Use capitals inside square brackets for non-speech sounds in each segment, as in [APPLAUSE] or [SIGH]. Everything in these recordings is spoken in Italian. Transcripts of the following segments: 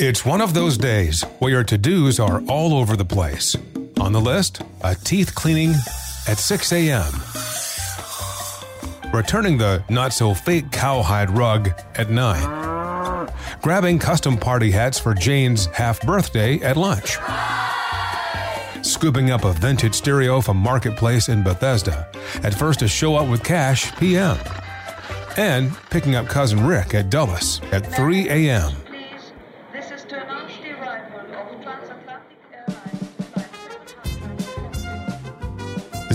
It's one of those days where your to dos are all over the place. On the list, a teeth cleaning at 6 a.m., returning the not so fake cowhide rug at 9, grabbing custom party hats for Jane's half birthday at lunch, scooping up a vintage stereo from Marketplace in Bethesda at first to show up with cash PM, and picking up cousin Rick at Dulles at 3 a.m.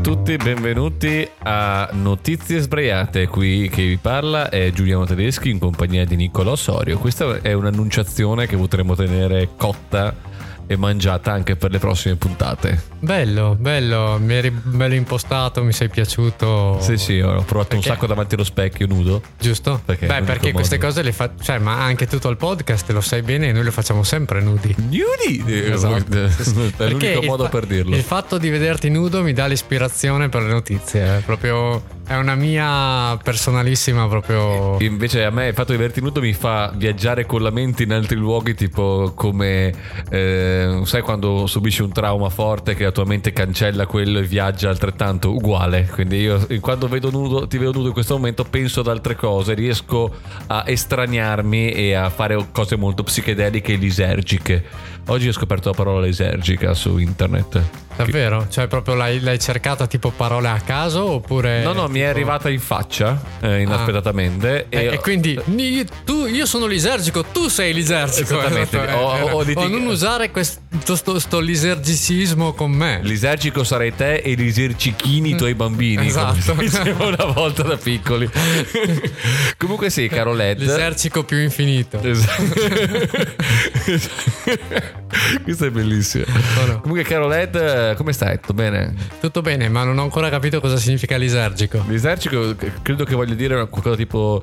tutti, benvenuti a Notizie Sbraiate. Qui che vi parla è Giuliano Tedeschi in compagnia di Niccolò Osorio. Questa è un'annunciazione che potremo tenere cotta e mangiata anche per le prossime puntate. Bello, bello, mi eri bello impostato, mi sei piaciuto. Sì, sì, ho provato un Perché? sacco davanti allo specchio nudo. Giusto? Perché Beh, perché queste modo. cose le fa, cioè, ma anche tutto il podcast lo sai bene, noi lo facciamo sempre nudi. Nudi! Esatto. [LAUGHS] È Perché l'unico modo fa- per dirlo. Il fatto di vederti nudo mi dà l'ispirazione per le notizie. È proprio. È una mia personalissima proprio. Invece a me il fatto di averti nudo mi fa viaggiare con la mente in altri luoghi, tipo come eh, sai quando subisci un trauma forte che la tua mente cancella quello e viaggia altrettanto uguale. Quindi io quando vedo nudo, ti vedo nudo in questo momento penso ad altre cose, riesco a estraniarmi e a fare cose molto psichedeliche e lisergiche. Oggi ho scoperto la parola lisergica su internet. Davvero? Cioè, proprio l'hai, l'hai cercata tipo parole a caso oppure. No, no, mi è tipo- arrivata in faccia eh, inaspettatamente. E, e quindi ni- tu, io sono lisergico, tu sei lisergico. Esattamente. [LAUGHS] Esatto, Ho- eh, ho eh, litig- o non usare questo sto, sto lisergicismo con me. Lisergico sarai te e lisercichini i tuoi bambini. Esatto. [LAUGHS] Come una volta da piccoli. [LAUGHS] Comunque sì, caro Led. Lisergico più infinito. Esatto. [LAUGHS] Questo è bellissimo. Oh no. Comunque, caro Led, come stai? Tutto bene? Tutto bene, ma non ho ancora capito cosa significa lisergico. Lisergico, credo che voglia dire qualcosa tipo.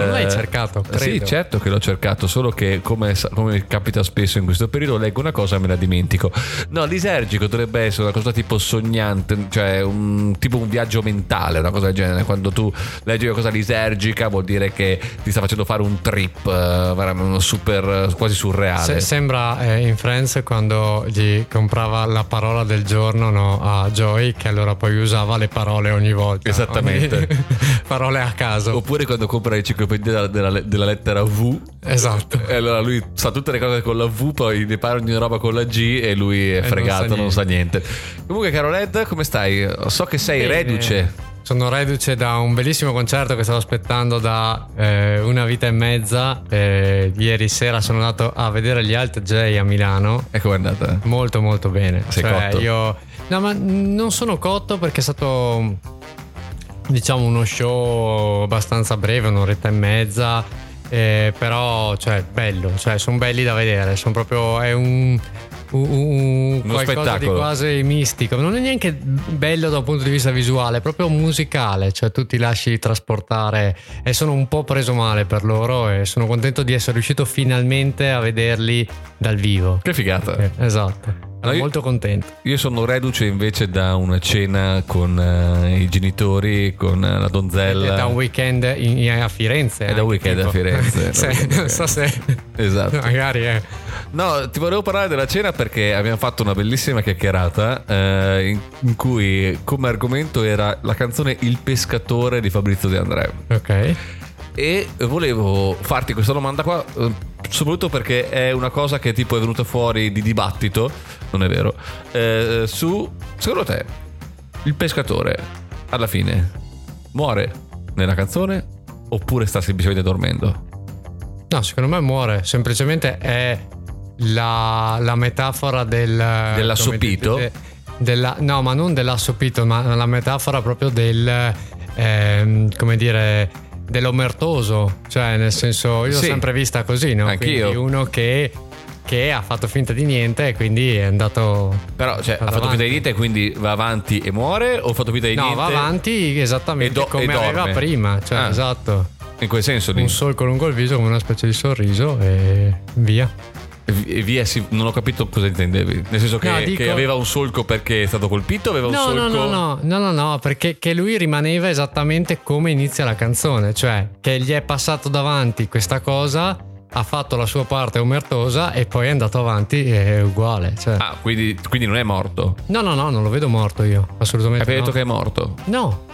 Non l'hai cercato, Sì, credo. certo che l'ho cercato, solo che come, come capita spesso in questo periodo, leggo una cosa e me la dimentico. No, lisergico dovrebbe essere una cosa tipo sognante, cioè un, tipo un viaggio mentale, una cosa del genere. Quando tu leggi una cosa lisergica vuol dire che ti sta facendo fare un trip, eh, veramente uno super, quasi surreale. Se- sembra eh, in Friends quando gli comprava la parola del giorno no, a Joy, che allora poi usava le parole ogni volta. Esattamente. Ogni- [LAUGHS] parole a caso. Oppure quando compra l'enciclopedia della, della- lettera V. Esatto. E allora lui sa tutte le cose con la V, poi ne parla di una roba con la G e lui è non fregato, sa non sa niente. Comunque, caro Led, come stai? So che sei Bene. reduce. Sono reduce da un bellissimo concerto che stavo aspettando da eh, una vita e mezza. Eh, ieri sera sono andato a vedere gli Alt J a Milano. E com'è andata? Molto molto bene. Sei Cioè, cotto? Io... No, ma non sono cotto perché è stato diciamo uno show abbastanza breve, un'oretta e mezza. eh, però, cioè, bello, cioè, sono belli da vedere. Sono proprio. È un. un- un- Uno qualcosa spettacolo. di quasi mistico. Non è neanche bello da un punto di vista visuale, è proprio musicale. Cioè, tu ti lasci trasportare. E sono un po' preso male per loro. E sono contento di essere riuscito finalmente a vederli dal vivo. Che figata. Eh, esatto. Sono io- molto contento. Io sono reduce invece da una cena con eh, i genitori, con eh, la donzella. È da un weekend in- in- a Firenze. È da un weekend a tipo. Firenze. [LAUGHS] Se- non so se. Esatto. [LAUGHS] Magari è. No, ti volevo parlare della cena perché abbiamo fatto una bellissima chiacchierata eh, in, in cui come argomento era la canzone Il pescatore di Fabrizio De André. Ok. E volevo farti questa domanda qua eh, soprattutto perché è una cosa che tipo è venuta fuori di dibattito, non è vero, eh, su, secondo te, il pescatore alla fine muore nella canzone oppure sta semplicemente dormendo? No, secondo me muore. Semplicemente è la, la metafora del. Dell'assopito? dite- della- no, ma non dell'assopito, ma la metafora proprio del. ehm, come dire. Dell'omertoso. Cioè, nel senso, io l'ho Sì. sempre vista così, no? Anch'io. Quindi uno che. Che ha fatto finta di niente e quindi è andato. Però, cioè, ha Vado fatto finta di avanti. niente, quindi va avanti e muore? O ha fatto finta di No, niente? va avanti esattamente E do- come e aveva prima. Cioè, Ah. esatto. In quel senso lì. Un solco lungo il viso come una specie di sorriso e via. E vi- e via, sì, non ho capito cosa intendevi. Nel senso che, No, dico- che aveva un solco perché è stato colpito? Aveva un No, solco. no, no, no, no, no, no, perché che lui rimaneva esattamente come inizia la canzone, cioè che gli è passato davanti questa cosa, ha fatto la sua parte omertosa e poi è andato avanti è uguale. Cioè. Ah, quindi, quindi non è morto. No, no, no, non lo vedo morto io, assolutamente. Hai no. detto che è morto. No,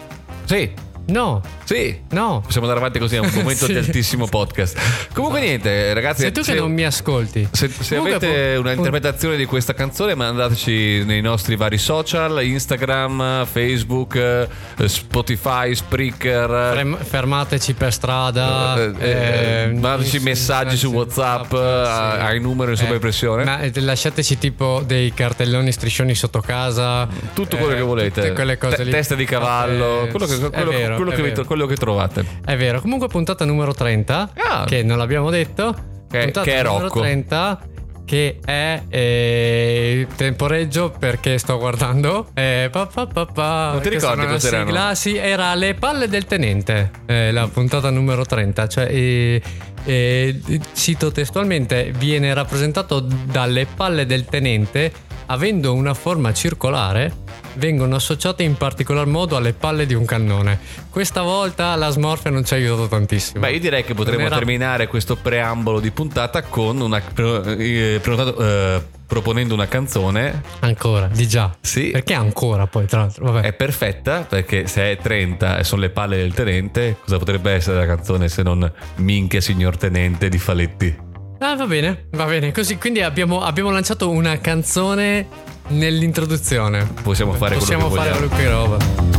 Sì, no, sì. no. Possiamo andare avanti così, è un [LAUGHS] momento Sì. di altissimo podcast. Comunque niente, ragazzi. Sei tu che se- non mi ascolti. Se, se Comunque, avete pu- una pu- interpretazione di questa canzone, mandateci nei nostri vari social: Instagram, Facebook, eh, Spotify, Spreaker. Frem- fermateci per strada. Eh, eh, eh, mandateci in- messaggi su in- WhatsApp sì. ai numeri in sovraimpressione. ma, eh, lasciateci tipo dei cartelloni striscioni sotto casa. Tutto quello eh, che volete. Tutte quelle cose Te- lì. testa di cavallo, Eh, quello che, è quello- vero, quello che vero. quello che trovate. È vero, comunque puntata numero 30, Ah. che non l'abbiamo detto. Che- che è numero Rocco. 30, che è eh, temporeggio perché sto guardando. Eh, pa, pa, pa, pa. Non ti ricordi cos'erano? sigla, Sì, era Le palle del tenente, eh, la puntata numero 30. Cioè, eh, eh, cito testualmente, viene rappresentato dalle palle del tenente, avendo una forma circolare, vengono associate in particolar modo alle palle di un cannone. Questa volta la smorfia non ci ha aiutato tantissimo. Beh, io direi che potremmo era- terminare questo preambolo di puntata con una. eh, prenotato- eh, proponendo una canzone. Ancora, di già. Sì. Perché ancora poi, tra l'altro? Vabbè. È perfetta perché se è 30 e sono le palle del tenente, cosa potrebbe essere la canzone se non Minchia signor tenente di Faletti? Ah, va bene, va bene. Così, quindi abbiamo, abbiamo lanciato una canzone nell'introduzione. Possiamo fare Possiamo quello fare qualunque roba.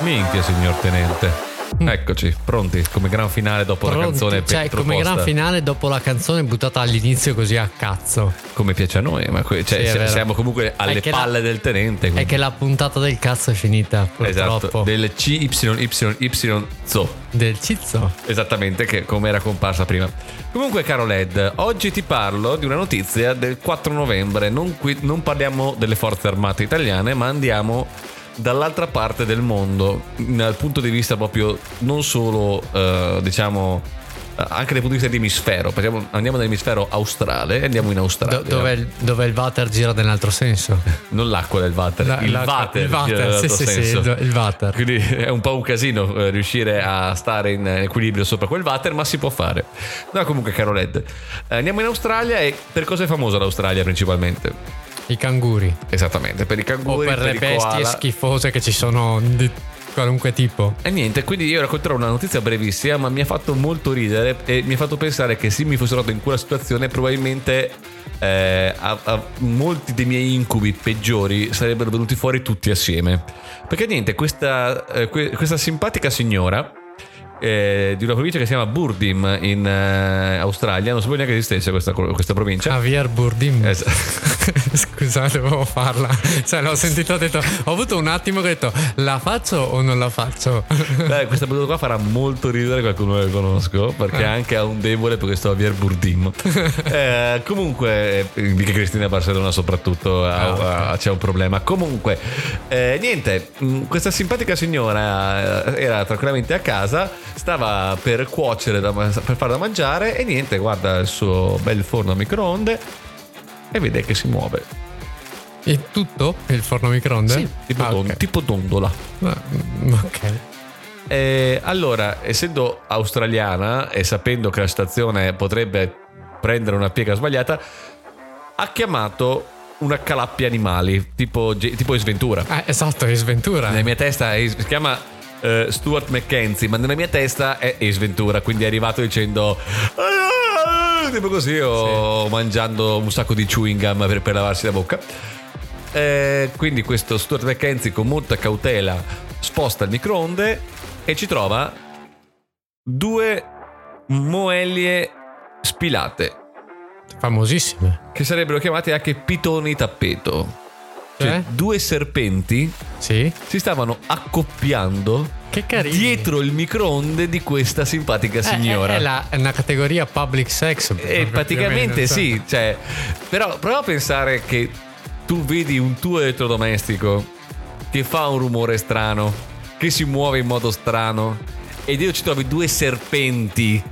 Minchia signor tenente. [LAUGHS] Eccoci, pronti come gran finale dopo la. Pronti? canzone cioè, come proposta. gran finale dopo la canzone buttata all'inizio così a cazzo. Come piace a noi, ma que- cioè, Sì, è siamo comunque alle È che la- palle del tenente. È quindi- che la puntata del cazzo è finita, purtroppo. Esatto, del CYYY Zo. Del cizzo. Esattamente, che come era comparsa prima. Comunque, caro Led, oggi ti parlo di una notizia del 4 novembre. Non, qui- non parliamo delle forze armate italiane, ma andiamo dall'altra parte del mondo, dal punto di vista proprio non solo, eh, diciamo, anche dal punto di vista di emisfero. Parliamo- Andiamo nell'emisfero australe e andiamo in Australia. Do- dove, il, dove il water gira nell'altro senso. [LAUGHS] Non l'acqua del water, La- il water. il water, sì, sì, sì, il water. Quindi è un po' un casino eh, riuscire a stare in equilibrio sopra quel water, ma si può fare. No, comunque, caro Led, eh, andiamo in Australia e per cosa è famosa l'Australia principalmente? I canguri. Esattamente, per i O canguri, per le bestie koala. schifose che ci sono di qualunque tipo. E niente, quindi io racconterò una notizia brevissima, ma mi ha fatto molto ridere e mi ha fatto pensare che se mi fossi trovato in quella situazione, probabilmente eh, a- a- molti dei miei incubi peggiori sarebbero venuti fuori tutti assieme. Perché niente, questa, eh, que- questa simpatica signora. Eh, di una provincia che si chiama Burdim in eh, Australia, non sapevo neanche che esistesse questa, questa provincia. Javier Burdim. Es- [LAUGHS] Scusate, dovevo farla. Cioè, l'ho sentito, ho detto, ho avuto un attimo che ho detto, la faccio o non la faccio? [LAUGHS] Beh, questa battuta qua farà molto ridere qualcuno che conosco perché anche ha un debole per questo Javier Burdim. [LAUGHS] Eh, comunque, eh, che Cristina Barcellona soprattutto ha- ha- c'è un problema. Comunque, eh, niente, mh, questa simpatica signora eh, era tranquillamente a casa, stava per cuocere, da per fare da mangiare e niente, guarda il suo bel forno a microonde e vede che si muove. E tutto? Il forno microonde? Tipo, Ah, don- ok. tipo dondola. Ah, mm, ok. Eh, allora, essendo australiana e sapendo che la situazione potrebbe prendere una piega sbagliata, ha chiamato una calappia animali, tipo, tipo Esventura. Eh, esatto, Esventura. Nella mia testa è- si chiama eh, Stuart McKenzie, ma nella mia testa è Esventura, quindi è arrivato dicendo... "Ah", Tipo così, o mangiando un sacco di chewing gum per, per lavarsi la bocca. Eh, quindi questo Stuart McKenzie con molta cautela sposta il microonde e ci trova due moelie spilate Famosissime. che sarebbero chiamate anche pitoni tappeto. Cioè, due serpenti Sì. si stavano accoppiando Che carino. dietro il microonde di questa simpatica signora. È, è la- è una categoria public sex. E proprio, praticamente più o meno, sì, cioè, però prova a pensare che tu vedi un tuo elettrodomestico che fa un rumore strano, che si muove in modo strano, ed io ci trovi due serpenti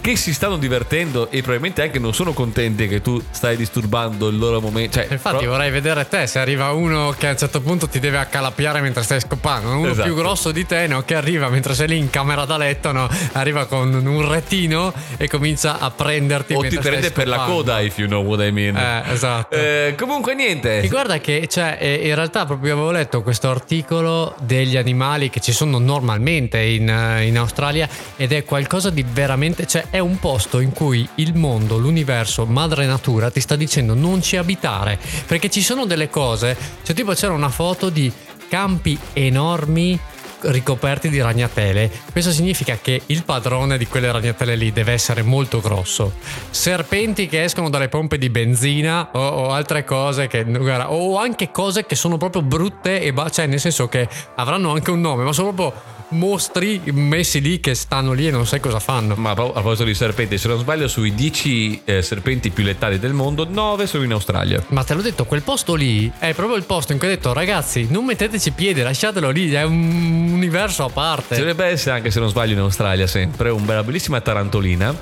che si stanno divertendo e probabilmente anche non sono contenti che tu stai disturbando il loro momento. Cioè, Infatti pro- vorrei vedere te se arriva uno che a un certo punto ti deve accalappiare mentre stai scopando, uno Esatto. più grosso di te no, che arriva mentre sei lì in camera da letto, no, arriva con un retino e comincia a prenderti o ti prende per la coda, if you know what I mean. Eh, esatto. Eh, comunque niente. E guarda che cioè, eh, in realtà proprio avevo letto questo articolo degli animali che ci sono normalmente in, eh, in Australia ed è qualcosa di veramente, cioè è un posto in cui il mondo, l'universo, madre natura ti sta dicendo non ci abitare perché ci sono delle cose, cioè tipo c'era una foto di campi enormi ricoperti di ragnatele. Questo significa che il padrone di quelle ragnatele lì deve essere molto grosso. Serpenti che escono dalle pompe di benzina o, o altre cose che guarda, o anche cose che sono proprio brutte e ba- cioè nel senso che avranno anche un nome, ma sono proprio mostri messi lì che stanno lì e non sai cosa fanno. Ma a pro- a proposito di serpenti, se non sbaglio, sui 10 eh, serpenti più letali del mondo, 9 sono in Australia. Ma te l'ho detto, quel posto lì è proprio il posto in cui ho detto ragazzi non metteteci piede, lasciatelo lì, è un universo a parte. Ci dovrebbe essere, anche se non sbaglio, in Australia sempre, una bellissima tarantolina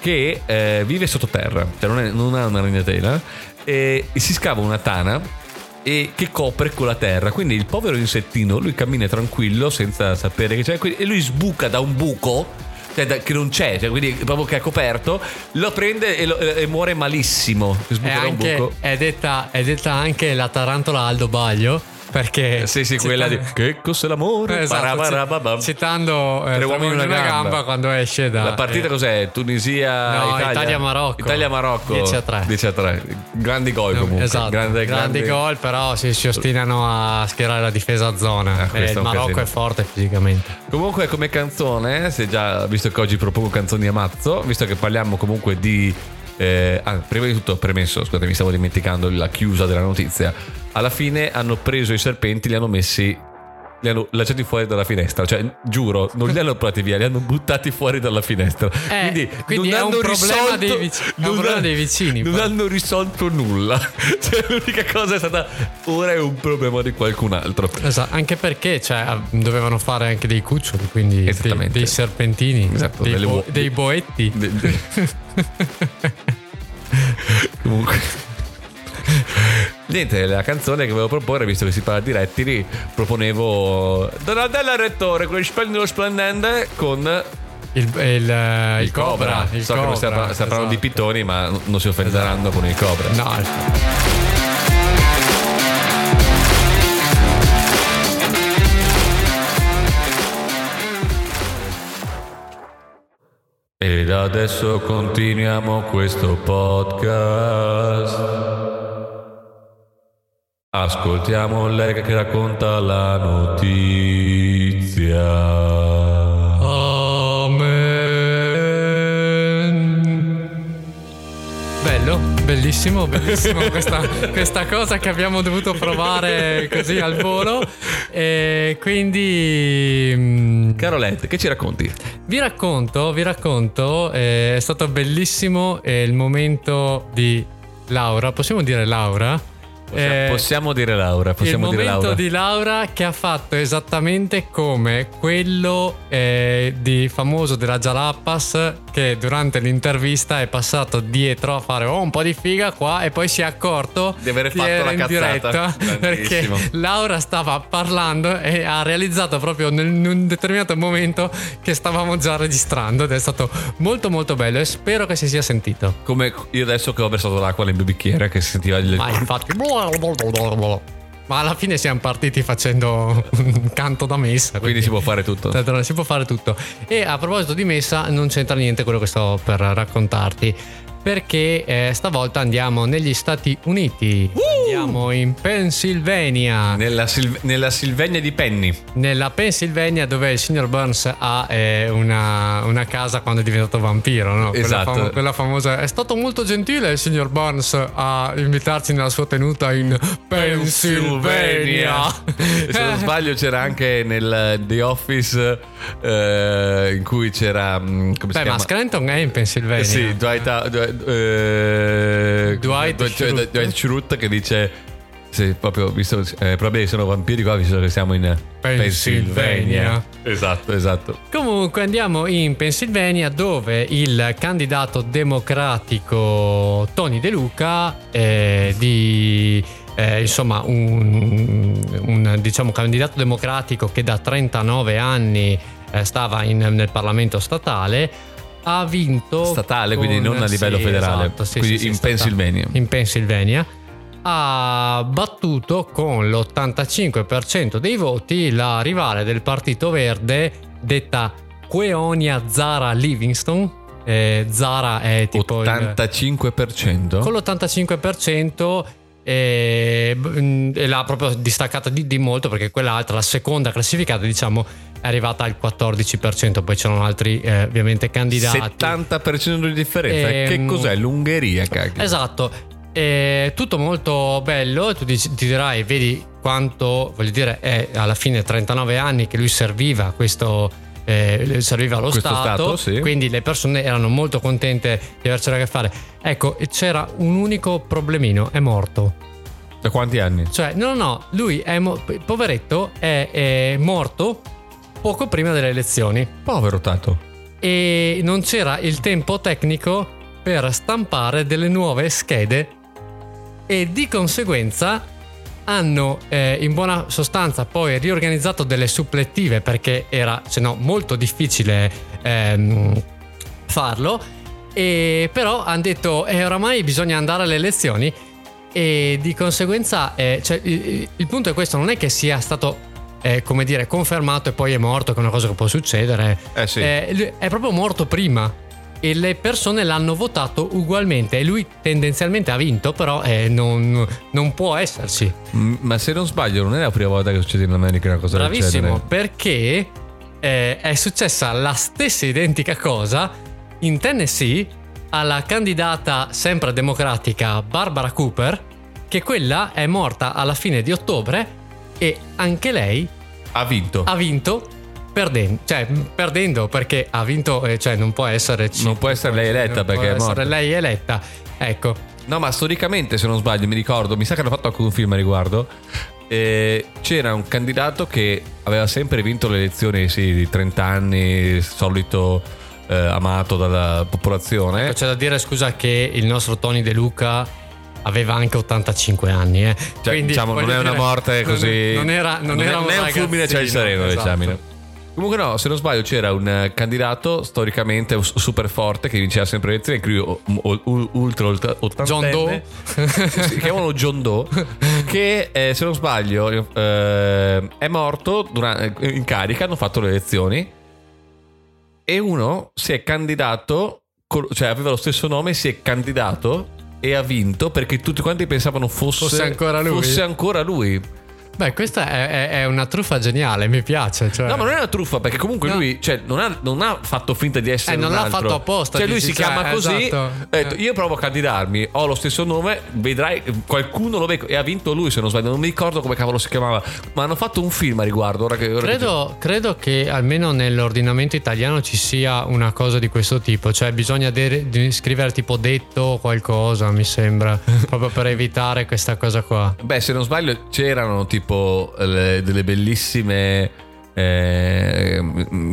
che eh, vive sottoterra, cioè non, è- non ha una ragnatela, e si scava una tana e che copre con la terra. Quindi il povero insettino, lui cammina tranquillo senza sapere che c'è, e lui sbuca da un buco. cioè, da- che non c'è, cioè, quindi proprio che è coperto, lo prende e, lo- e muore malissimo. È, Sbuca da un anche, buco. è, detta, è detta anche la tarantola Aldo Baglio perché Eh, Sì, sì, quella di Che cos'è l'amore? Esatto, citando eh, Tre uomini e una gamba. quando esce da La partita eh, cos'è? Tunisia, No, Italia? Italia-Marocco. Italia-Marocco. 10 a 3. 10 a 3. Grandi gol comunque. Esatto, Grande, grandi grande- gol, però si, si ostinano a schierare la difesa a zona. Ah, e questo il Marocco casino. è forte fisicamente. Comunque come canzone, se già visto che oggi propongo canzoni a mazzo, visto che parliamo comunque di... eh, ah, prima di tutto, premesso, scusate, mi stavo dimenticando la chiusa della notizia. Alla fine hanno preso i serpenti, li hanno messi... Li hanno lasciati fuori dalla finestra, cioè giuro, non li hanno portati via, li hanno buttati fuori dalla finestra. Eh, quindi quindi non è un hanno problema risolto, dei vic- non ha- dei vicini, Non poi. hanno risolto nulla. [LAUGHS] Cioè, l'unica cosa è stata ora è un problema di qualcun altro. Esatto, anche perché cioè, dovevano fare anche dei cuccioli, quindi dei, dei serpentini, Esatto, dei, bo- uo- dei boetti. De- de- [LAUGHS] Comunque. Niente, la canzone che volevo proporre, visto che si parla di rettili, proponevo Donatella Rettore con il splendido splendente con Il, il, eh, il cobra. Il so che non stiamo cobra, parlando di esatto. pittoni, ma non si offenderanno con il cobra. No, Ed adesso continuiamo questo podcast. Ascoltiamo lei che racconta la notizia. Amen. Bello, bellissimo, bellissimo [LAUGHS] questa, questa cosa che abbiamo dovuto provare così al volo. E quindi mm, Carolette, che ci racconti? vi racconto, vi racconto, eh, è stato bellissimo eh, il momento di Laura, possiamo dire Laura? Possiamo, Eh, possiamo dire Laura. Possiamo il dire momento Laura. di Laura che ha fatto esattamente come quello eh, di famoso della Jalapas che durante l'intervista è passato dietro a fare oh, un po' di figa qua e poi si è accorto Di aver fatto la cazzata. perché. Laura stava parlando e ha realizzato proprio nel- in un determinato momento che stavamo già registrando ed è stato molto molto bello e spero che si sia sentito. Come io adesso che ho versato l'acqua nel mio bicchiere che si sentiva il... Ma infatti. Ma alla fine siamo partiti facendo un canto da messa. Quindi si può fare tutto. Si può fare tutto. E a proposito di messa, non c'entra niente quello che sto per raccontarti. Perché eh, stavolta andiamo negli Stati Uniti. Andiamo in Pennsylvania. Nella, Sil- nella Silvegna di Penny. Nella Pennsylvania dove il signor Burns ha eh, una, una casa quando è diventato vampiro, no? Quella Esatto. famo- quella famosa. È stato molto gentile il signor Burns a invitarci nella sua tenuta in Pennsylvania. E Se non sbaglio c'era anche nel The Office eh, in cui c'era... mm, Come Beh, ma Scranton è in Pennsylvania. Eh sì, Dwight, Dwight, eh, Dwight Dwight- Schrute. Dwight Schrute che dice sì, proprio visto eh, probabile sono vampiri qua visto che siamo in Pennsylvania. Esatto, esatto. Comunque andiamo in Pennsylvania dove il candidato democratico Tony De Luca eh, di eh, insomma un, un, diciamo candidato democratico che da 39 anni eh, stava in- nel Parlamento statale ha vinto Statale, quindi non a livello federale. esatto, sì, Quindi sì, sì, in. Pennsylvania. in Pennsylvania ha battuto con l'85% dei voti la rivale del Partito Verde detta Queonia Zara Livingston. Eh, Zara è tipo il- 85%? con l'85% eh, b- e l'ha proprio distaccata di, di molto perché quell'altra, la seconda classificata, diciamo, è arrivata al 14%. Poi c'erano altri, eh, ovviamente, candidati. 70% di differenza. Ehm, che cos'è? L'Ungheria, cacchio. Esatto, è tutto molto bello e tu dici- ti dirai, vedi quanto, voglio dire, è alla fine 39 anni che lui serviva questo... eh, serviva allo Questo Stato, Stato, sì. quindi le persone erano molto contente di avercela a che fare. Ecco, c'era un unico problemino, è morto. Da quanti anni? Cioè, no, no, no, lui è mo- poveretto, è, è morto poco prima delle elezioni. Povero Tato. e non c'era il tempo tecnico per stampare delle nuove schede e di conseguenza hanno eh, in buona sostanza poi riorganizzato delle supplettive perché era se no molto difficile ehm, farlo. E però hanno detto eh, oramai bisogna andare alle elezioni. E di conseguenza eh, cioè, il, il punto è questo non è che sia stato eh, come dire confermato e poi è morto che è una cosa che può succedere Eh sì. eh, è proprio morto prima e le persone l'hanno votato ugualmente e lui tendenzialmente ha vinto però eh, non, non può esserci Mm, Ma se non sbaglio, non è la prima volta che succede in America una cosa del bravissimo genere. perché eh, è successa la stessa identica cosa in Tennessee alla candidata sempre democratica Barbara Cooper che quella è morta alla fine di ottobre e anche lei Ha vinto. ha vinto perdendo, cioè perdendo perché ha vinto, eh, cioè non può essere Non può essere lei eletta non perché può è essere morta. lei eletta. Ecco, No, ma storicamente, se non sbaglio, mi ricordo, mi sa che hanno fatto anche un film a riguardo. eh, c'era un candidato che aveva sempre vinto le elezioni sì, di 30 anni, solito eh, amato dalla popolazione. c'è da dire scusa che il nostro Tony De Luca aveva anche 85 anni, eh. Cioè, Quindi, diciamo, non è una morte non- così. Non, era, non è- era un, non è un fulmine, c'è il ragazzino, sereno, esatto. diciamo. Comunque, no, se non sbaglio, c'era un eh, candidato storicamente super forte che vinceva sempre le elezioni, u- ultra ultra John ottantenne. Doe. [LAUGHS] si chiamano John Doe che eh, se non sbaglio eh, è morto durante, in carica hanno fatto le elezioni e uno si è candidato cioè aveva lo stesso nome si è candidato e ha vinto perché tutti quanti pensavano fosse, Fosse ancora lui. fosse ancora lui. Beh, questa è, è- è una truffa geniale, mi piace. Cioè. No, ma non è una truffa perché comunque No. lui cioè, non, ha, non ha fatto finta di essere Eh, non l'ha altro. fatto apposta, Cioè lui si chiama cioè, così. esatto. ha detto, Eh. io provo a candidarmi, ho lo stesso nome, vedrai qualcuno lo becco e ha vinto lui se non sbaglio, non mi ricordo come cavolo si chiamava, ma hanno fatto un film a riguardo, ora che ora che- Credo, credo che almeno nell'ordinamento italiano ci sia una cosa di questo tipo, cioè bisogna de- scrivere tipo detto o qualcosa, mi sembra, [LAUGHS] proprio per evitare questa cosa qua. Beh, se non sbaglio c'erano tipo le- delle bellissime eh,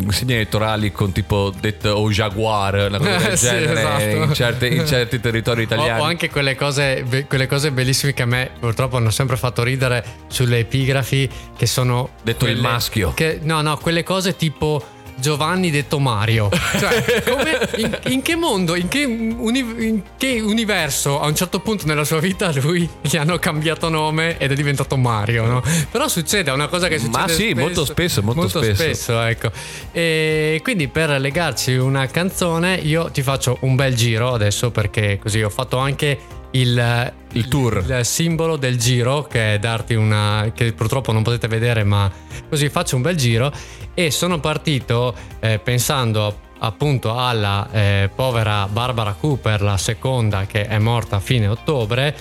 segni elettorali con tipo detto o jaguar, una cosa del [LAUGHS] Sì, genere esatto. in, certi, in certi territori [LAUGHS] italiani. o anche quelle cose, quelle cose bellissime che a me purtroppo hanno sempre fatto ridere sulle epigrafi che sono... Detto il quelle- maschio. Che, no, no, quelle cose tipo... Giovanni detto Mario. Cioè, [LAUGHS] come, in, in che mondo, in che, uni- in che universo a un certo punto nella sua vita lui gli hanno cambiato nome ed è diventato Mario, no? Però succede, è una cosa che succede Ma sì, molto spesso, molto spesso. ecco. E quindi per legarci una canzone io ti faccio un bel giro adesso perché così ho fatto anche il, Il tour. il simbolo del giro che è darti una che purtroppo non potete vedere ma così faccio un bel giro e sono partito eh, pensando appunto alla eh, povera Barbara Cooper la seconda che è morta a fine ottobre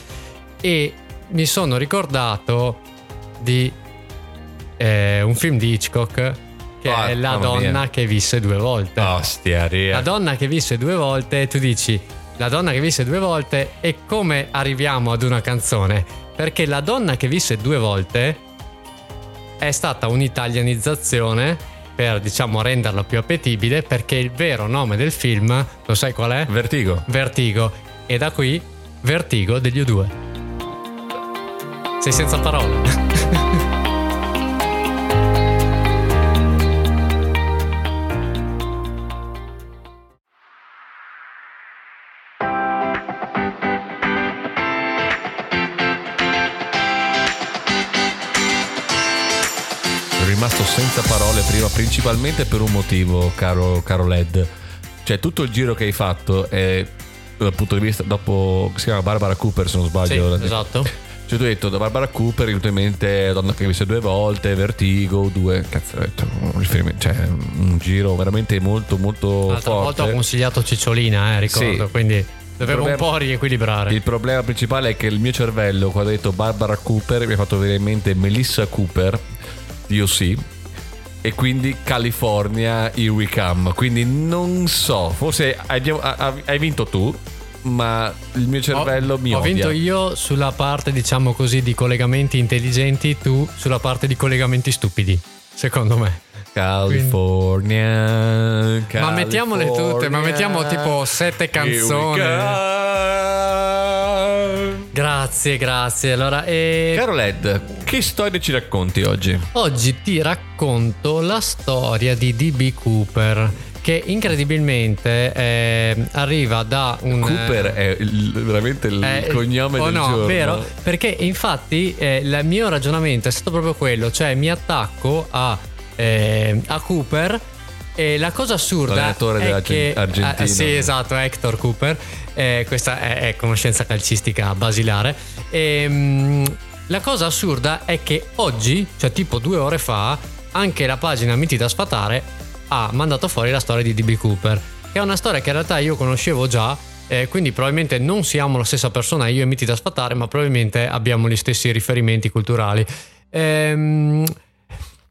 e mi sono ricordato di eh, un film di Hitchcock che Ah, è La mamma donna mia. che visse due volte Ostia, ria. la donna che visse due volte, tu dici la donna che visse due volte e come arriviamo ad una canzone? Perché la donna che visse due volte è stata un'italianizzazione per diciamo renderla più appetibile perché il vero nome del film, lo sai qual è? Vertigo. Vertigo. E da qui Vertigo degli U2. Sei senza parole. Parole prima, principalmente per un motivo, caro, caro Led. Cioè, tutto il giro che hai fatto è dal punto di vista dopo si chiama Barbara Cooper se non sì, sbaglio esatto. [LAUGHS] cioè tu hai detto da Barbara Cooper eventualmente donna che hai visto due volte Vertigo due cazzo ho detto un riferimento cioè un giro veramente molto molto L'altra volta ho forte consigliato Cicciolina, eh, ricordo, Sì. quindi dovevo problema- un po' riequilibrare. Il problema principale è che il mio cervello, quando ho detto Barbara Cooper, mi ha fatto venire in mente Melissa Cooper, io sì, e quindi California, Here We Come. Quindi non so, forse hai, hai vinto tu, ma il mio cervello ho, mi ho odia. vinto io sulla parte, diciamo così, di collegamenti intelligenti, tu sulla parte di collegamenti stupidi, secondo me. California, Ma mettiamole tutte, ma mettiamo tipo sette canzoni. Grazie, grazie. Allora, eh, Caro Led, che storie ci racconti oggi? oggi ti racconto la storia di DB Cooper. Che incredibilmente eh, arriva da un. Cooper è il- veramente il Eh, cognome o del no, giorno. vero? Perché infatti eh, il mio ragionamento è stato proprio quello, cioè mi attacco a, eh, a Cooper e la cosa assurda è della che Argentina. eh, sì, esatto, Hector Cooper. Eh, questa è, è conoscenza calcistica basilare. Ehm, la cosa assurda è che oggi, cioè tipo due ore fa, anche la pagina Miti da sfatare ha mandato fuori la storia di DB Cooper, che è una storia che in realtà io conoscevo già, eh, quindi probabilmente non siamo la stessa persona, io e Miti da sfatare, ma probabilmente abbiamo gli stessi riferimenti culturali. Ehm,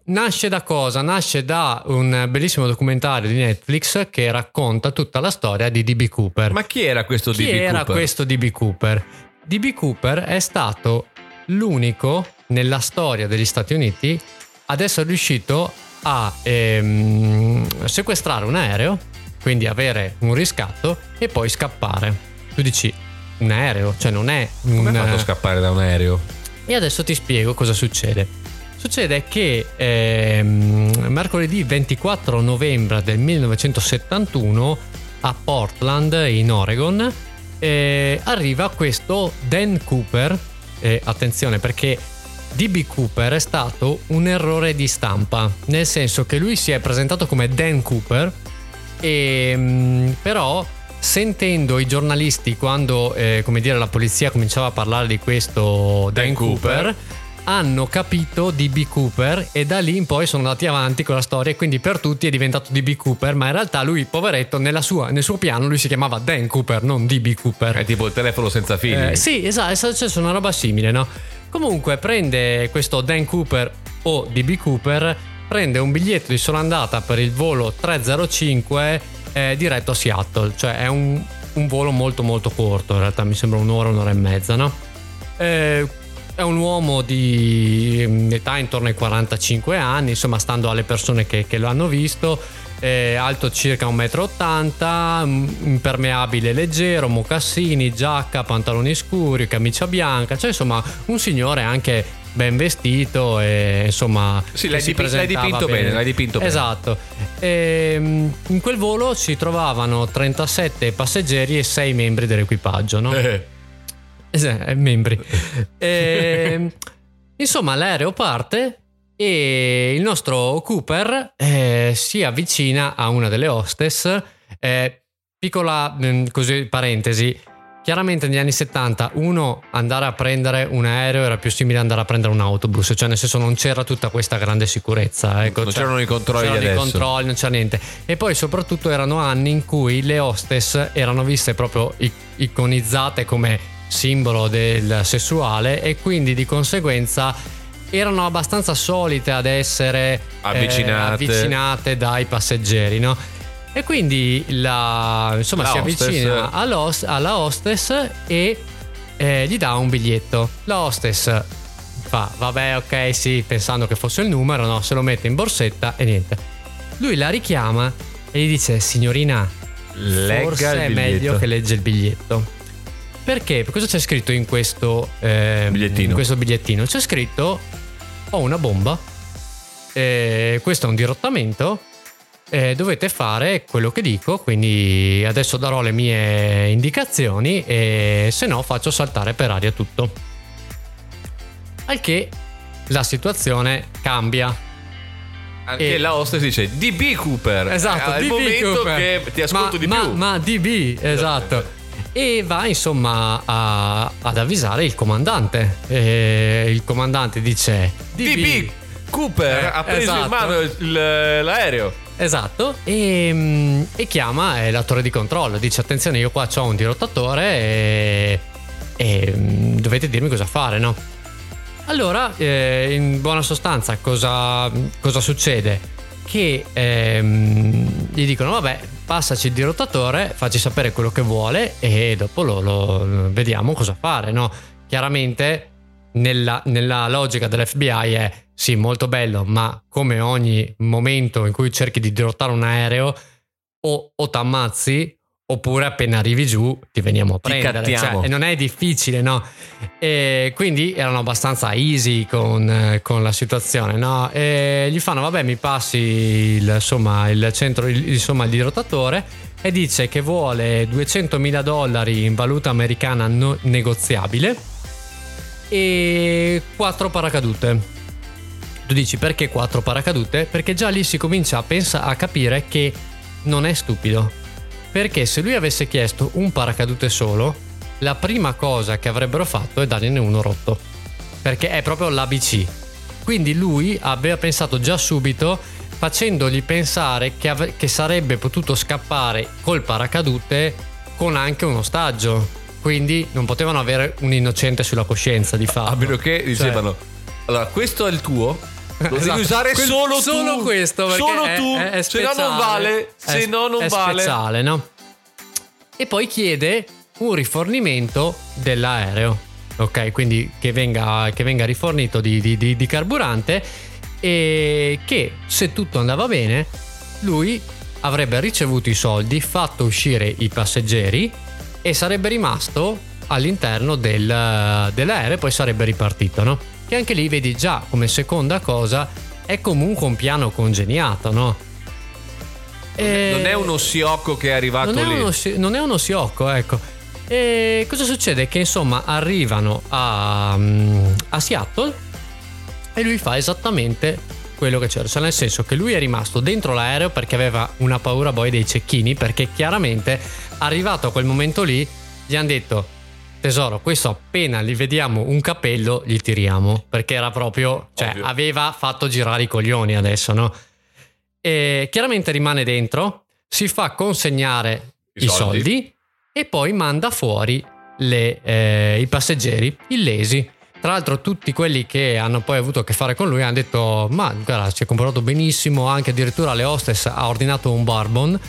nasce da cosa? Nasce da un bellissimo documentario di Netflix che racconta tutta la storia di DB Cooper. Ma chi era questo Chi DB era Cooper? questo DB Cooper? DB Cooper è stato l'unico nella storia degli Stati Uniti ad essere riuscito a ehm, sequestrare un aereo, quindi avere un riscatto e poi scappare. Tu dici un aereo, cioè non è un Come ha fatto scappare da un aereo? e adesso ti spiego cosa succede. Succede che ehm, mercoledì 24 novembre del 1971 a Portland, in Oregon, eh, arriva questo Dan Cooper. Eh, attenzione perché DB Cooper è stato un errore di stampa, nel senso che lui si è presentato come Dan Cooper, e, mm, però sentendo i giornalisti quando eh, come dire, la polizia cominciava a parlare di questo Dan, Dan Cooper, Cooper. Hanno capito DB Cooper e da lì in poi sono andati avanti con la storia e quindi per tutti è diventato DB Cooper ma in realtà lui poveretto sua, nel suo piano lui si chiamava Dan Cooper non DB Cooper. È tipo il telefono senza fili. Eh, sì esatto è successo una roba simile no? Comunque prende questo Dan Cooper o DB Cooper prende un biglietto di sola andata per il volo 305 eh, diretto a Seattle. Cioè è un, un, volo molto molto corto in realtà mi sembra un'ora un'ora e mezza no? Eh, è un uomo di mm, età intorno ai 45 anni, insomma, stando alle persone che, che lo hanno visto. È alto circa 1,80 m, mm, impermeabile leggero, mocassini, giacca, pantaloni scuri, camicia bianca, cioè insomma un signore anche ben vestito e insomma sì, l'hai, dipinto, l'hai dipinto bene. bene, l'hai dipinto esatto e, mm, in quel volo si trovavano 37 passeggeri e 6 membri dell'equipaggio no? Eh eh, membri. e, ehm, insomma, l'aereo parte e il nostro Cooper eh, si avvicina a una delle hostess. Eh, piccola mm, così, parentesi. Chiaramente negli anni 70 uno andare a prendere un aereo era più simile ad andare a prendere un autobus, cioè nel senso non c'era tutta questa grande sicurezza. Ecco, non cioè, c'erano i controlli c'erano adesso. i controlli, non c'era niente. E poi soprattutto erano anni in cui le hostess erano viste proprio iconizzate come simbolo del sessuale e quindi di conseguenza erano abbastanza solite ad essere avvicinate, eh, avvicinate dai passeggeri, no? E quindi la, insomma, la si hostess. avvicina alla hostess e eh, gli dà un biglietto. La hostess fa, vabbè, ok, sì, pensando che fosse il numero, no, se lo mette in borsetta e niente. Lui la richiama e gli dice, signorina, Legga forse è meglio che legge il biglietto. Perché? Cosa c'è scritto in questo, eh, bigliettino. In questo bigliettino? C'è scritto ho una bomba, eh, questo è un dirottamento, eh, dovete fare quello che dico, quindi adesso darò le mie indicazioni e se no faccio saltare per aria tutto. Al che la situazione cambia. Anche e la hostess dice DB Cooper. Esatto, è DB il momento Cooper. che ti ascolto ma, di ma, più. Ma DB, esatto e va insomma a, ad avvisare il comandante. E il comandante dice: DB, Cooper eh, ha preso esatto. in mano il, l'aereo. Esatto, e, e chiama eh, la torre di controllo. Dice: Attenzione, io qua ho un dirottatore e, e dovete dirmi cosa fare, no? Allora, eh, in buona sostanza, cosa, cosa succede? Che ehm, gli dicono: Vabbè, passaci il dirottatore, facci sapere quello che vuole e dopo lo, lo vediamo cosa fare. No? Chiaramente nella, nella logica dell'FBI è sì, molto bello, ma come ogni momento in cui cerchi di dirottare un aereo, o, o t'ammazzi oppure appena arrivi giù ti veniamo a prendere. Cioè, non è difficile, no? E quindi erano abbastanza easy con, con la situazione, no? E gli fanno, vabbè, mi passi il, insomma, il centro, il, insomma, il dirottatore e dice che vuole 200.000 dollari in valuta americana no, negoziabile e 4 paracadute. Tu dici perché 4 paracadute? Perché già lì si comincia a, pensa, a capire che non è stupido perché se lui avesse chiesto un paracadute solo, la prima cosa che avrebbero fatto è dargliene uno rotto. Perché è proprio l'ABC. Quindi lui aveva pensato già subito, facendogli pensare che, ave- che sarebbe potuto scappare col paracadute con anche un ostaggio. Quindi non potevano avere un innocente sulla coscienza di fatto. A meno che dicevano: cioè, allora, questo è il tuo, lo esatto. devi usare Quel, solo tu. Solo questo, solo tu. È, è se no non vale. Se no non vale. speciale, no? E poi chiede un rifornimento dell'aereo. Ok, quindi che venga, che venga rifornito di, di, di, di carburante e che se tutto andava bene, lui avrebbe ricevuto i soldi, fatto uscire i passeggeri e sarebbe rimasto all'interno del, dell'aereo e poi sarebbe ripartito, no? Che anche lì vedi già come seconda cosa è comunque un piano congegnato, no? E... Non è uno siocco che è arrivato non lì. È uno, non è uno siocco, ecco. E cosa succede? Che insomma arrivano a, mm, a Seattle e lui fa esattamente quello che c'era, cioè nel senso che lui è rimasto dentro l'aereo perché aveva una paura poi dei cecchini, perché chiaramente arrivato a quel momento lì gli hanno detto tesoro, questo appena gli vediamo un capello gli tiriamo, perché era proprio, cioè Ovvio. aveva fatto girare i coglioni adesso, no? E chiaramente rimane dentro, si fa consegnare I i, soldi. soldi. e poi manda fuori le, eh, i passeggeri illesi. Tra l'altro tutti quelli che hanno poi avuto a che fare con lui hanno detto ma guarda si è comportato benissimo, anche addirittura le hostess ha ordinato un barbon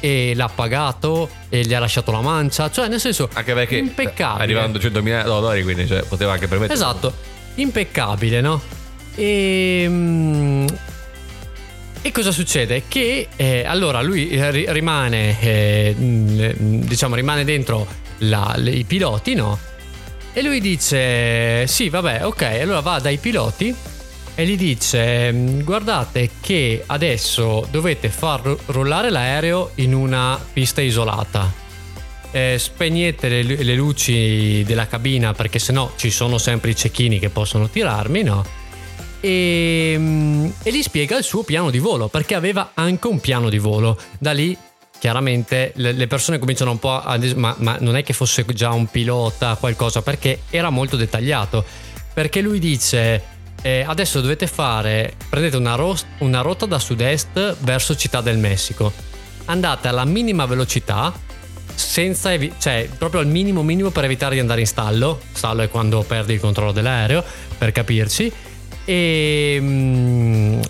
e l'ha pagato e gli ha lasciato la mancia, cioè nel senso Anche perché impeccabile. arrivano 200.000 dollari, quindi cioè, poteva anche permettere. Esatto, impeccabile, no? E, mm, e cosa succede? Che eh, allora lui eh, ri- rimane, eh, diciamo, rimane dentro la- le- i piloti, no? E lui dice: Sì, vabbè, ok. Allora va dai piloti e gli dice: "Mm, Guardate, che adesso dovete far ro- rollare l'aereo in una pista isolata. Eh, spegnete le, le luci della cabina perché sennò ci sono sempre i cecchini che possono tirarmi, no? E, mm, e gli spiega il suo piano di volo perché aveva anche un piano di volo. Da lì chiaramente le, persone cominciano un po' a ma, ma non è che fosse già un pilota qualcosa perché era molto dettagliato. Perché lui dice eh, adesso dovete fare, prendete una, ros- una rotta da sud-est verso Città del Messico. Andate alla minima velocità senza evi- cioè proprio al minimo minimo per evitare di andare in stallo. Stallo è quando perdi il controllo dell'aereo, per capirci. E, mm,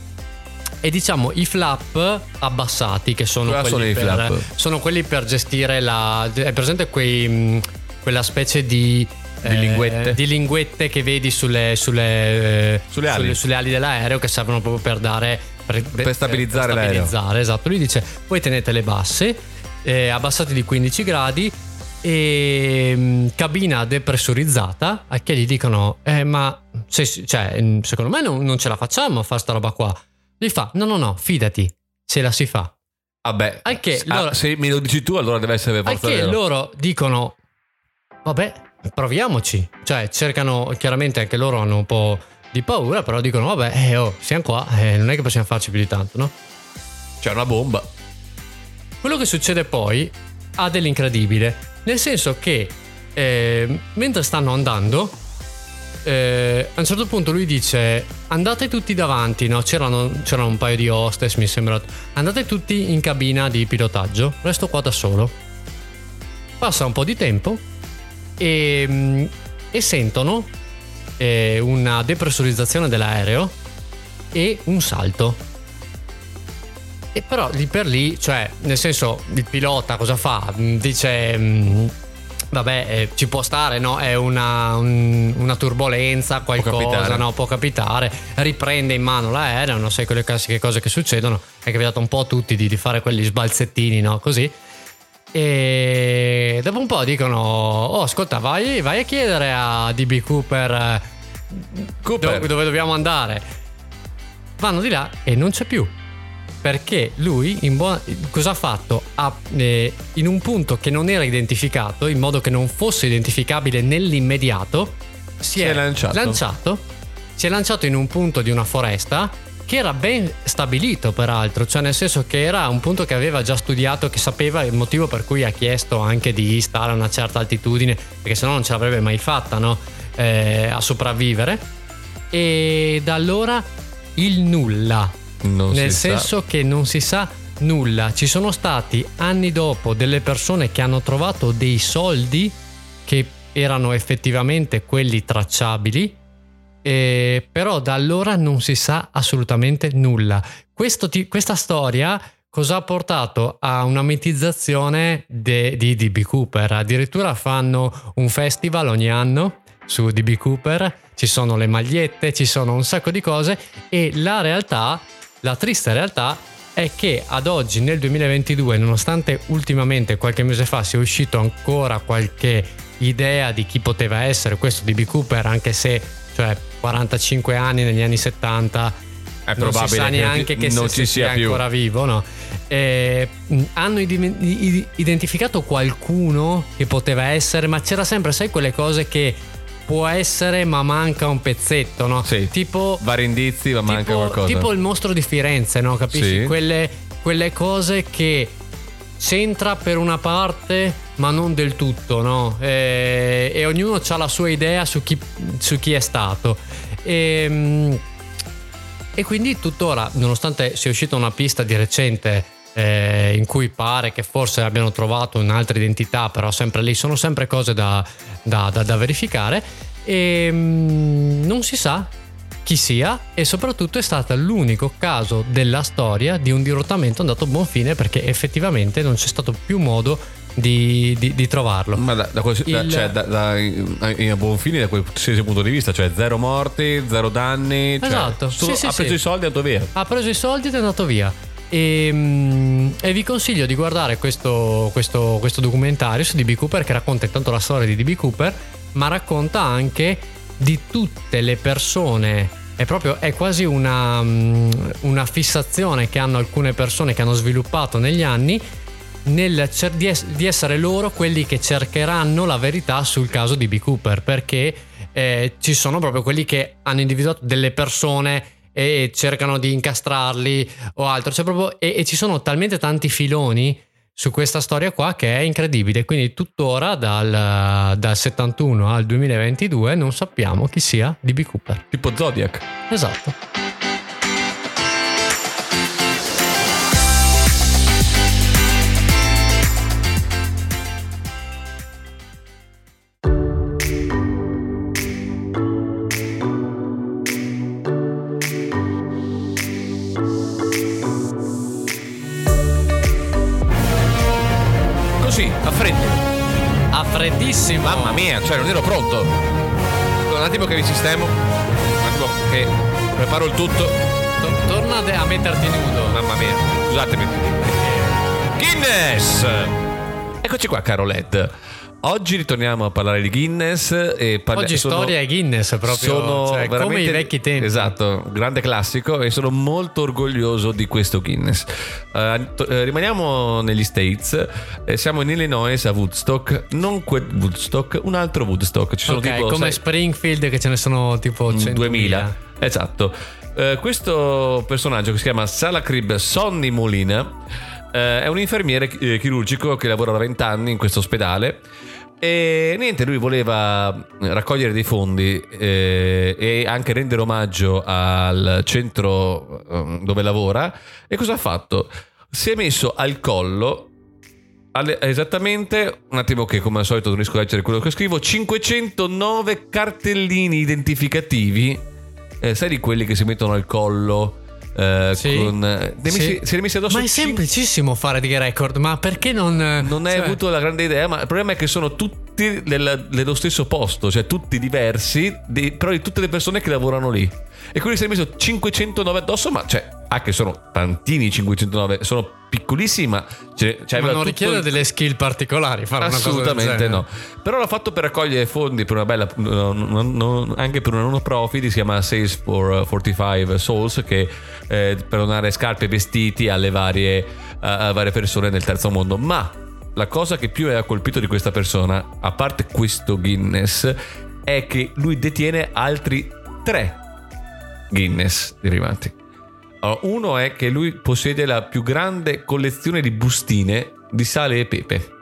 e diciamo i flap abbassati, che sono Cosa quelli, sono per, sono quelli per gestire la. È presente quei, quella specie di. Di linguette? di linguette che vedi sulle, sulle, eh, Sulle ali. sulle ali dell'aereo che servono proprio per dare per, Per stabilizzare per l'aereo. stabilizzare, esatto lui dice voi tenete le basse eh, abbassate di 15 gradi e mm, cabina depressurizzata a che gli dicono eh, ma se- cioè, mm, secondo me non, non ce la facciamo a fare sta roba qua gli fa no no no fidati ce la si fa Vabbè, ah, loro- se me lo dici tu, allora deve essere forza che loro dicono vabbè proviamoci cioè cercano chiaramente anche loro hanno un po' di paura però dicono vabbè eh, oh, siamo qua eh, non è che possiamo farci più di tanto no? C'è una bomba. Quello che succede poi ha dell'incredibile, nel senso che eh, mentre stanno andando, eh, a un certo punto lui dice andate tutti davanti, no? c'erano, c'erano un paio di hostess mi sembra, andate tutti in cabina di pilotaggio, resto qua da solo. Passa un po' di tempo e, mm, e sentono eh, una depressurizzazione dell'aereo e un salto. E però lì per lì, cioè, nel senso, il pilota cosa fa? Mm, Dice, mm, vabbè, eh, ci può stare, no? È una, un- una turbolenza, qualcosa, capitare. no? Può capitare. Riprende in mano l'aereo, non sai quelle classiche cose che succedono. È capitato un po' a tutti di, di fare quegli sbalzettini, no? Così. E dopo un po' dicono: Oh, ascolta, vai, vai a chiedere a DB Cooper, eh, Cooper. dove, dove dobbiamo andare. Vanno di là e non c'è più. Perché lui in buona- cosa ha fatto? Ha, eh, in un punto che non era identificato, in modo che non fosse identificabile nell'immediato, si, Si è lanciato. lanciato. Si è lanciato in un punto di una foresta che era ben stabilito peraltro, cioè nel senso che era un punto che aveva già studiato, che sapeva il motivo per cui ha chiesto anche di stare a una certa altitudine, perché sennò non ce l'avrebbe mai fatta no? Eh, a sopravvivere. E da allora il nulla, Non nel si sa. senso che non si sa nulla. Ci sono stati anni dopo delle persone che hanno trovato dei soldi che erano effettivamente quelli tracciabili, eh, però da allora non si sa assolutamente nulla. Ti- questa storia cosa ha portato a una mitizzazione di DB Cooper? Addirittura fanno un festival ogni anno su DB Cooper, ci sono le magliette, ci sono un sacco di cose e la realtà, la triste realtà è che ad oggi nel 2022, nonostante ultimamente qualche mese fa sia uscito ancora qualche idea di chi poteva essere questo DB Cooper, anche se cioè 45 anni negli anni 70 È non si sa che neanche che non se ci si sia sia ancora vivo, no? Eh, hanno identificato qualcuno che poteva essere, ma c'era sempre, sai, quelle cose che può essere, ma manca un pezzetto, no? Sì. Tipo Vari indizi, ma manca tipo, qualcosa. tipo il mostro di Firenze, no? Capisci? Sì. Quelle, quelle cose che c'entra per una parte, ma non del tutto, no? Eh, e, e ognuno ha la sua idea su chi, su chi è stato. E, mm, e quindi tuttora, nonostante sia uscita una pista di recente eh, in cui pare che forse abbiano trovato un'altra identità, però sempre lì sono sempre cose da, da, da, da verificare, e mm, non si sa chi sia e soprattutto è stato l'unico caso della storia di un dirottamento andato a buon fine perché effettivamente non c'è stato più modo di, di, di trovarlo. Ma da, da, quel- Il- cioè, da- da- in a buon fine da qualsiasi punto di vista, cioè zero morti, zero danni. cioè, Esatto, solo- sì, sì, ha preso sì. i soldi e è andato via. ha preso i soldi ed è andato via. E, mm, e vi consiglio di guardare questo, questo- questo documentario su DB Cooper che racconta intanto la storia di DB Cooper, ma racconta anche di tutte le persone. È proprio è quasi una, mm, una fissazione che hanno alcune persone che hanno sviluppato negli anni nel cer- di, es- di essere loro quelli che cercheranno la verità sul caso di B. Cooper perché eh, ci sono proprio quelli che hanno individuato delle persone e cercano di incastrarli o altro C'è proprio- e, e ci sono talmente tanti filoni su questa storia qua che è incredibile quindi tuttora dal, dal 71 al 2022 non sappiamo chi sia di B. Cooper Tipo Zodiac. esatto Così, a freddo. a freddissimo Mamma mia, cioè non ero pronto. Un attimo che vi sistemo. Un attimo che preparo il tutto. To- torna a metterti nudo Mamma mia, scusatemi. Guinness! Eccoci qua, caro Led. Oggi ritorniamo a parlare di Guinness e parli- Oggi sono- storia e Guinness proprio sono cioè, come i vecchi tempi. Esatto, grande classico e sono molto orgoglioso di questo Guinness. Eh, to- eh, rimaniamo negli States, eh, siamo in Illinois a Woodstock, non quel Woodstock, un altro Woodstock. Ci sono Ok, tipo come sai, Springfield che ce ne sono tipo 100.000. 2000. Esatto. Eh, questo personaggio che si chiama Salacrib Sonny Molina eh, è un infermiere chirurgico che lavora da 20 anni in questo ospedale. E niente, lui voleva raccogliere dei fondi eh, e anche rendere omaggio al centro eh, dove lavora. E cosa ha fatto? Si è messo al collo alle- esattamente un attimo che come al solito non riesco a leggere quello che scrivo 509 cartellini identificativi eh, sai di quelli che si mettono al collo eh, Sì. con eh, Sì. messi- se ne messi addosso Ma è semplicissimo fare dei record, ma perché non... non hai cioè, avuto la grande idea ma il problema è che sono tutti nella- nello stesso posto cioè tutti diversi di- però di tutte le persone che lavorano lì e quindi si è messo 509 addosso ma cioè ah che sono tantini 509 sono piccolissimi ma cioè, cioè, Ma non richiede il- delle skill particolari fare una cosa Assolutamente no. Però l'ha fatto per raccogliere fondi per una bella, no, no, no, anche per una non profit, si chiama Sales for 45 Souls, che eh, per donare scarpe e vestiti alle varie, a varie persone nel terzo mondo. Ma la cosa che più ha colpito di questa persona, a parte questo Guinness, è che lui detiene altri tre Guinness derivanti. Allora, uno è che lui possiede la più grande collezione di bustine di sale e pepe.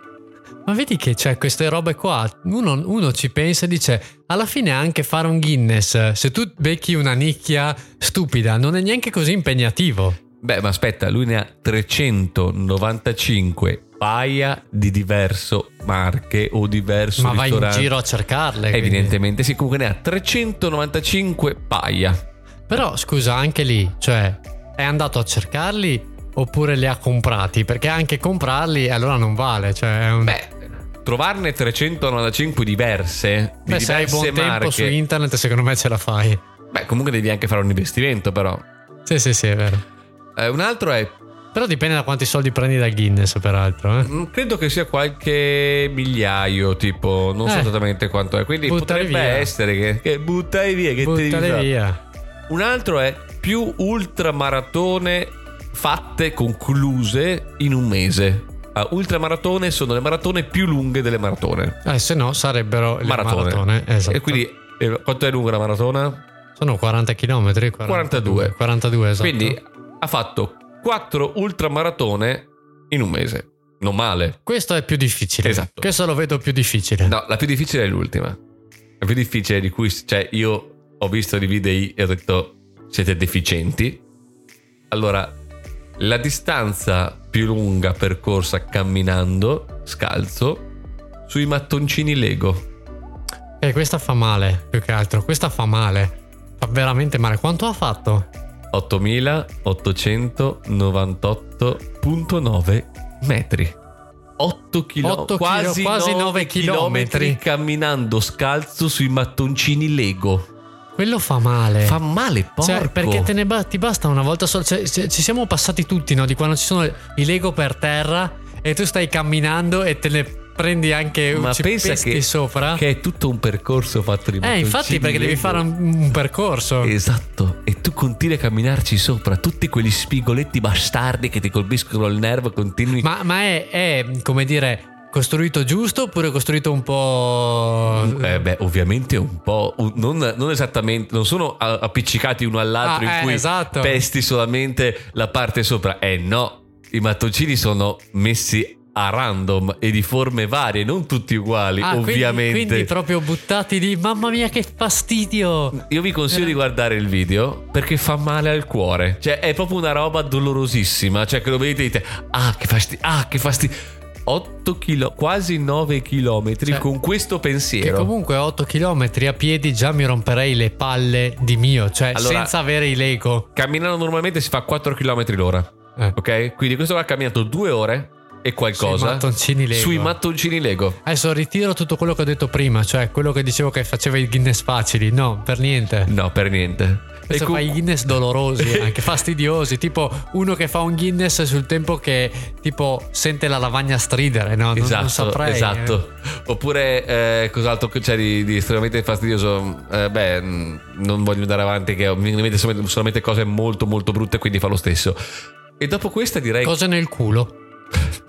Ma vedi che c'è queste robe qua, uno, uno ci pensa e dice, alla fine anche fare un Guinness, se tu becchi una nicchia stupida, non è neanche così impegnativo. Beh, ma aspetta, lui ne ha 395 paia di diverso marche o diverso Ma vai in giro a cercarle. quindi. Evidentemente sì, comunque ne ha 395 paia. Però scusa, anche lì, cioè, è andato a cercarli oppure li ha comprati? Perché anche comprarli allora non vale. Cioè, un... Beh, trovarne 395 diverse di Beh, se hai buon tempo marche. su internet, secondo me ce la fai. Beh, comunque devi anche fare un investimento, però. Sì, sì, sì, è vero. Eh, un altro è Però dipende da quanti soldi prendi dal Guinness, peraltro. Eh. Mm, Credo che sia qualche migliaio, tipo, non so Eh. esattamente quanto è. Quindi Buttare potrebbe via. essere che, che buttai via, che Buttale fare? via. Un altro è più ultramaratone fatte concluse in un mese. Ah, ultramaratone sono le maratone più lunghe delle maratone. Eh, se no sarebbero le Maratone. maratone. esatto. E quindi eh, quanto è lunga la maratona? Sono 40 km. 42. 42, esatto. Quindi ha fatto 4 ultramaratone in un mese. Non male. Questo è più difficile. Esatto. Questo lo vedo più difficile. No, la più difficile è l'ultima. La più difficile di cui, cioè, io ho visto i video e ho detto siete deficienti. Allora, la distanza più lunga percorsa camminando scalzo sui mattoncini Lego. E questa fa male, più che altro. Questa fa male. Fa veramente male. Quanto ha fatto? 8898.9 metri. 8 km, Otto quasi, chilo- quasi 9 nove chilometri chilometri. camminando scalzo sui mattoncini Lego. Quello fa male. Fa male, porco. Cioè, perché te ne ba- ti basta una volta sola. Cioè, ci ci siamo passati tutti, no? Di quando ci sono i Lego per terra e tu stai camminando e te ne prendi anche Ma ci pensa che, sopra. che è tutto un percorso fatto di eh, infatti, perché devi fare un, un percorso. Esatto, e tu continui a camminarci sopra, tutti quegli spigoletti bastardi che ti colpiscono il nervo, continui. Ma, ma è, è, come dire, costruito giusto oppure costruito un po'. Eh beh, ovviamente un po'. non, non esattamente. Non sono appiccicati uno all'altro Ah, in eh, cui esatto. pesti solamente la parte sopra. Eh no, i mattoncini sono messi a random e di forme varie, non tutti uguali, Ah, quindi- ovviamente. Quindi, proprio buttati lì. Mamma mia, che fastidio! Io vi consiglio di guardare il video perché fa male al cuore. Cioè, è proprio una roba dolorosissima. Cioè, che lo vedete e dite: Ah, che fastidio! Ah, che fastidio! 8 km, quasi 9 km Cioè, con questo Che pensiero. comunque a 8 km a piedi già mi romperei le palle di mio, cioè Allora- senza avere i Lego. Camminando normalmente si fa 4 km l'ora. Eh. Ok? Quindi questo va camminato 2 ore e qualcosa. Sui mattoncini Lego. Sui mattoncini Lego. Adesso ritiro tutto quello che ho detto prima, cioè quello che dicevo che faceva i Guinness facili. No, per niente. No, per niente. Adesso com- fa i Guinness dolorosi, anche fastidiosi. Tipo uno che fa un Guinness sul tempo che tipo sente la lavagna stridere, no? Non, Esatto, non saprei. eh. esatto. Oppure eh, cos'altro c'è di, di estremamente fastidioso? Eh, beh, mh, non voglio andare avanti, che mi viene solamente, solamente cose molto molto brutte, quindi fa lo stesso. E dopo questa direi Cose nel culo.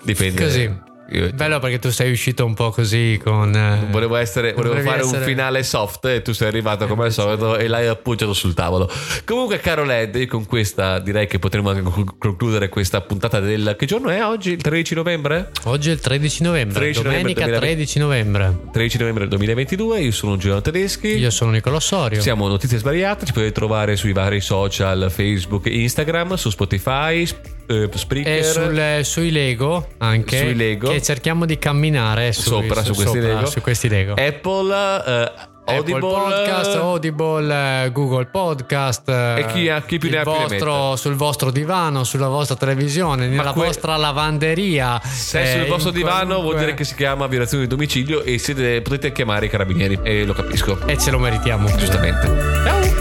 Dipende. Così. Io- Bello perché tu sei uscito un po' così con... eh, Volevo, essere, volevo fare un essere- finale soft e tu sei arrivato come al solito e l'hai appoggiato sul tavolo. Comunque, caro Led, con questa direi che potremmo anche conclu- concludere questa puntata del. Che giorno è oggi? Il 13 novembre? Oggi è il 13 novembre, 13 novembre domenica 2020. 13 novembre. 13 novembre 2022. Io sono Giuliano Tedeschi. Io sono Nicolò Sorio. Siamo Notizie Svariate, ci potete trovare sui vari social, Facebook Instagram, su Spotify, sp- eh, Spreaker. E sul- sui Lego anche. Sui Lego. Che cerchiamo di camminare su, Sopra, su questi sopra, Lego. su questi Lego. Apple, eh, Apple Audible, Podcast, Audible, eh, Google Podcast E chi ha- chi più ne ha vostro- sul vostro divano, sulla vostra televisione, nella que- vostra lavanderia. Se è eh, sul vostro divano vuol qualunque- dire che si chiama violazione di domicilio e siete- potete chiamare i carabinieri. E lo capisco. E ce lo meritiamo. Giustamente. Ciao!